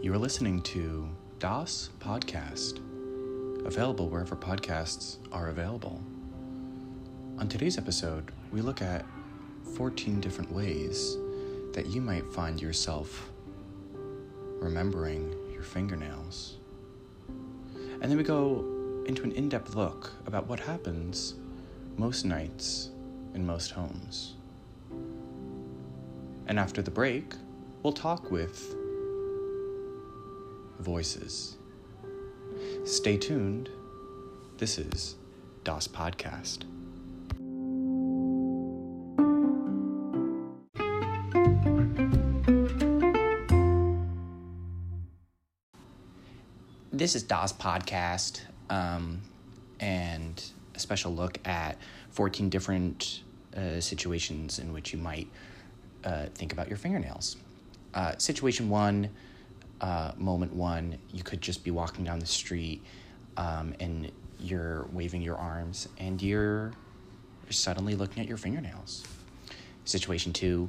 You are listening to Das Podcast, available wherever podcasts are available. On today's episode, we look at 14 different ways that you might find yourself remembering your fingernails. And then we go into an in depth look about what happens most nights in most homes. And after the break, we'll talk with voices. Stay tuned. This is Das Podcast. This is Das Podcast, um, and a special look at 14 different uh, situations in which you might uh, think about your fingernails. Uh, situation one, uh, moment one, you could just be walking down the street um, and you're waving your arms and you're suddenly looking at your fingernails. Situation two,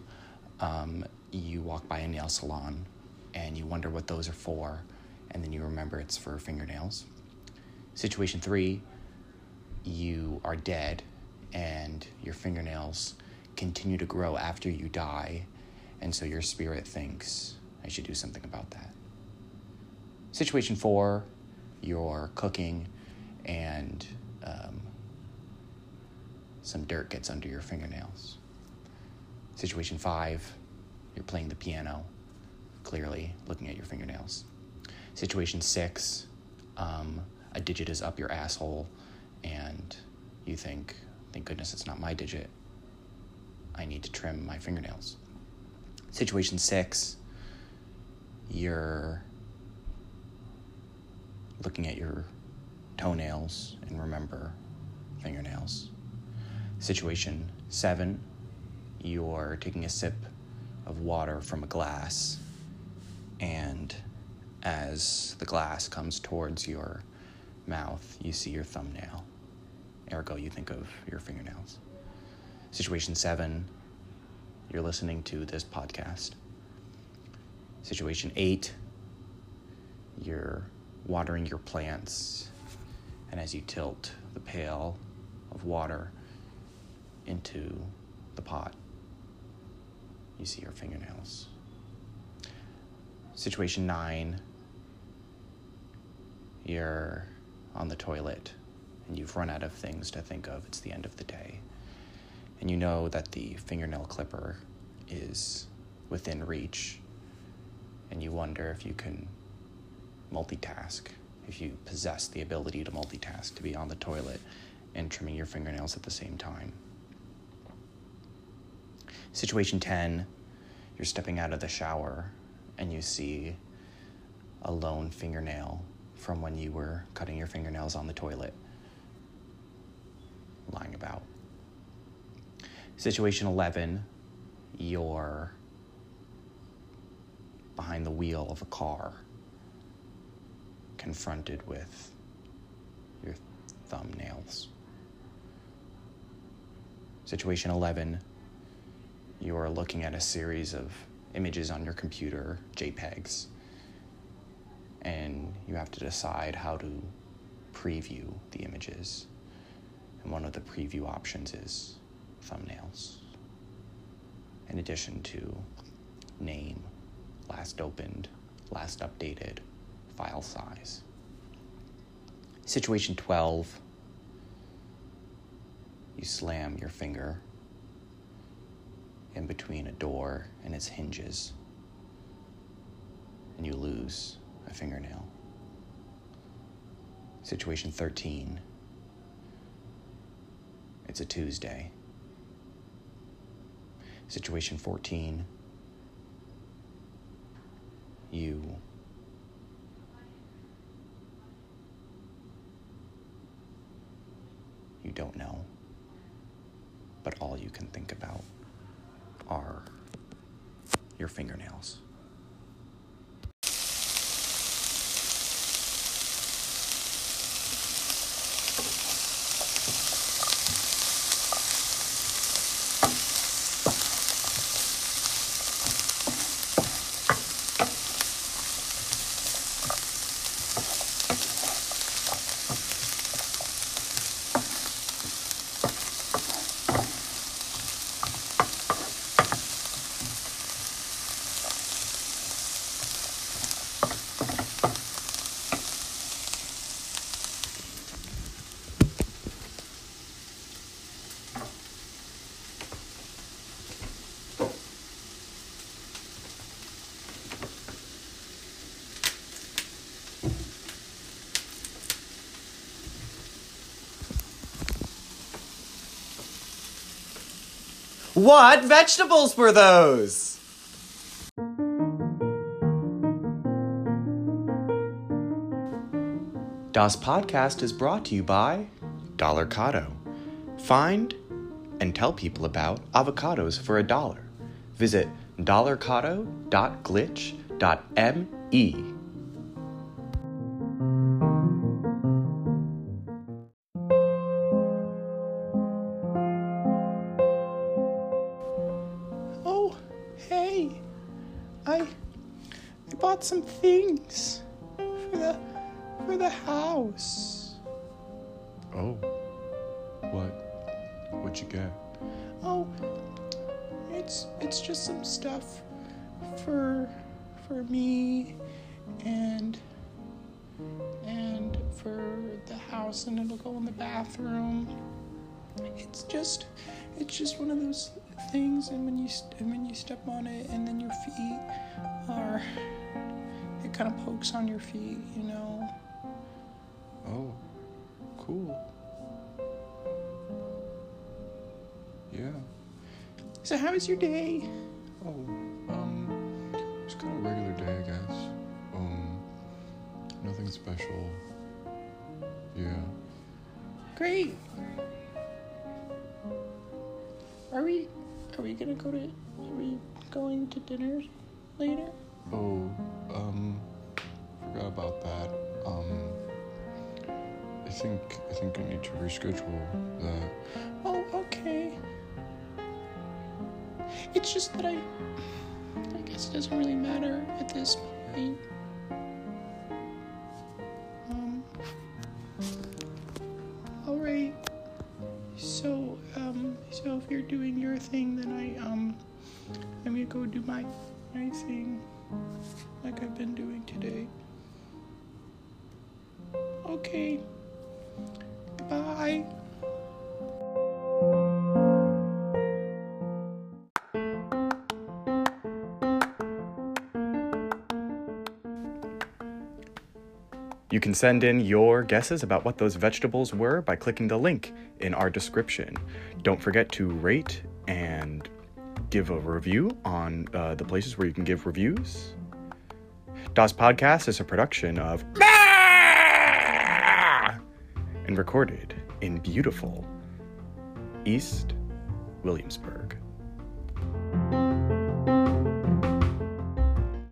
um, you walk by a nail salon and you wonder what those are for, and then you remember it's for fingernails. Situation three, you are dead and your fingernails continue to grow after you die, and so your spirit thinks, I should do something about that. Situation four, you're cooking and um, some dirt gets under your fingernails. Situation five, you're playing the piano, clearly looking at your fingernails. Situation six, um, a digit is up your asshole and you think, thank goodness it's not my digit. I need to trim my fingernails. Situation six, you're looking at your toenails and remember fingernails. Situation seven, you're taking a sip of water from a glass, and as the glass comes towards your mouth, you see your thumbnail. Ergo, you think of your fingernails. Situation seven, you're listening to this podcast. Situation eight, you're watering your plants, and as you tilt the pail of water into the pot, you see your fingernails. Situation nine, you're on the toilet and you've run out of things to think of. It's the end of the day. And you know that the fingernail clipper is within reach, and you wonder if you can multitask, if you possess the ability to multitask, to be on the toilet and trimming your fingernails at the same time. Situation 10 you're stepping out of the shower and you see a lone fingernail from when you were cutting your fingernails on the toilet lying about. Situation 11 you're behind the wheel of a car, confronted with your thumbnails. Situation 11 you're looking at a series of images on your computer, JPEGs, and you have to decide how to preview the images. And one of the preview options is thumbnails. In addition to name, last opened, last updated, file size. Situation 12 you slam your finger in between a door and its hinges, and you lose a fingernail. Situation 13 it's a Tuesday. Situation 14 you you don't know but all you can think about are your fingernails. What vegetables were those? Das Podcast is brought to you by Dollarcado. Find and tell people about avocados for a dollar. Visit dollarcado.glitch.me. Some things for the for the house. Oh. What? What'd you get? Oh, it's it's just some stuff for for me and and for the house and it'll go in the bathroom. It's just it's just one of those things and when you and when you step on it and then your feet are it kind of pokes on your feet, you know. Oh. Cool. Yeah. So how was your day? Oh, um, it's kind of a regular day, I guess. Um, nothing special. Yeah. Great. Are we are we gonna go to are we going to dinner later? Oh, um, forgot about that. Um, I think I think I need to reschedule that. Oh, okay. It's just that I I guess it doesn't really matter at this point. Um Alright. So, um so if you're doing your thing then I um I'm gonna go do my thing like I've been doing today. Okay. Goodbye. You can send in your guesses about what those vegetables were by clicking the link in our description. Don't forget to rate and give a review on uh, the places where you can give reviews. Das Podcast is a production of and recorded in beautiful East Williamsburg.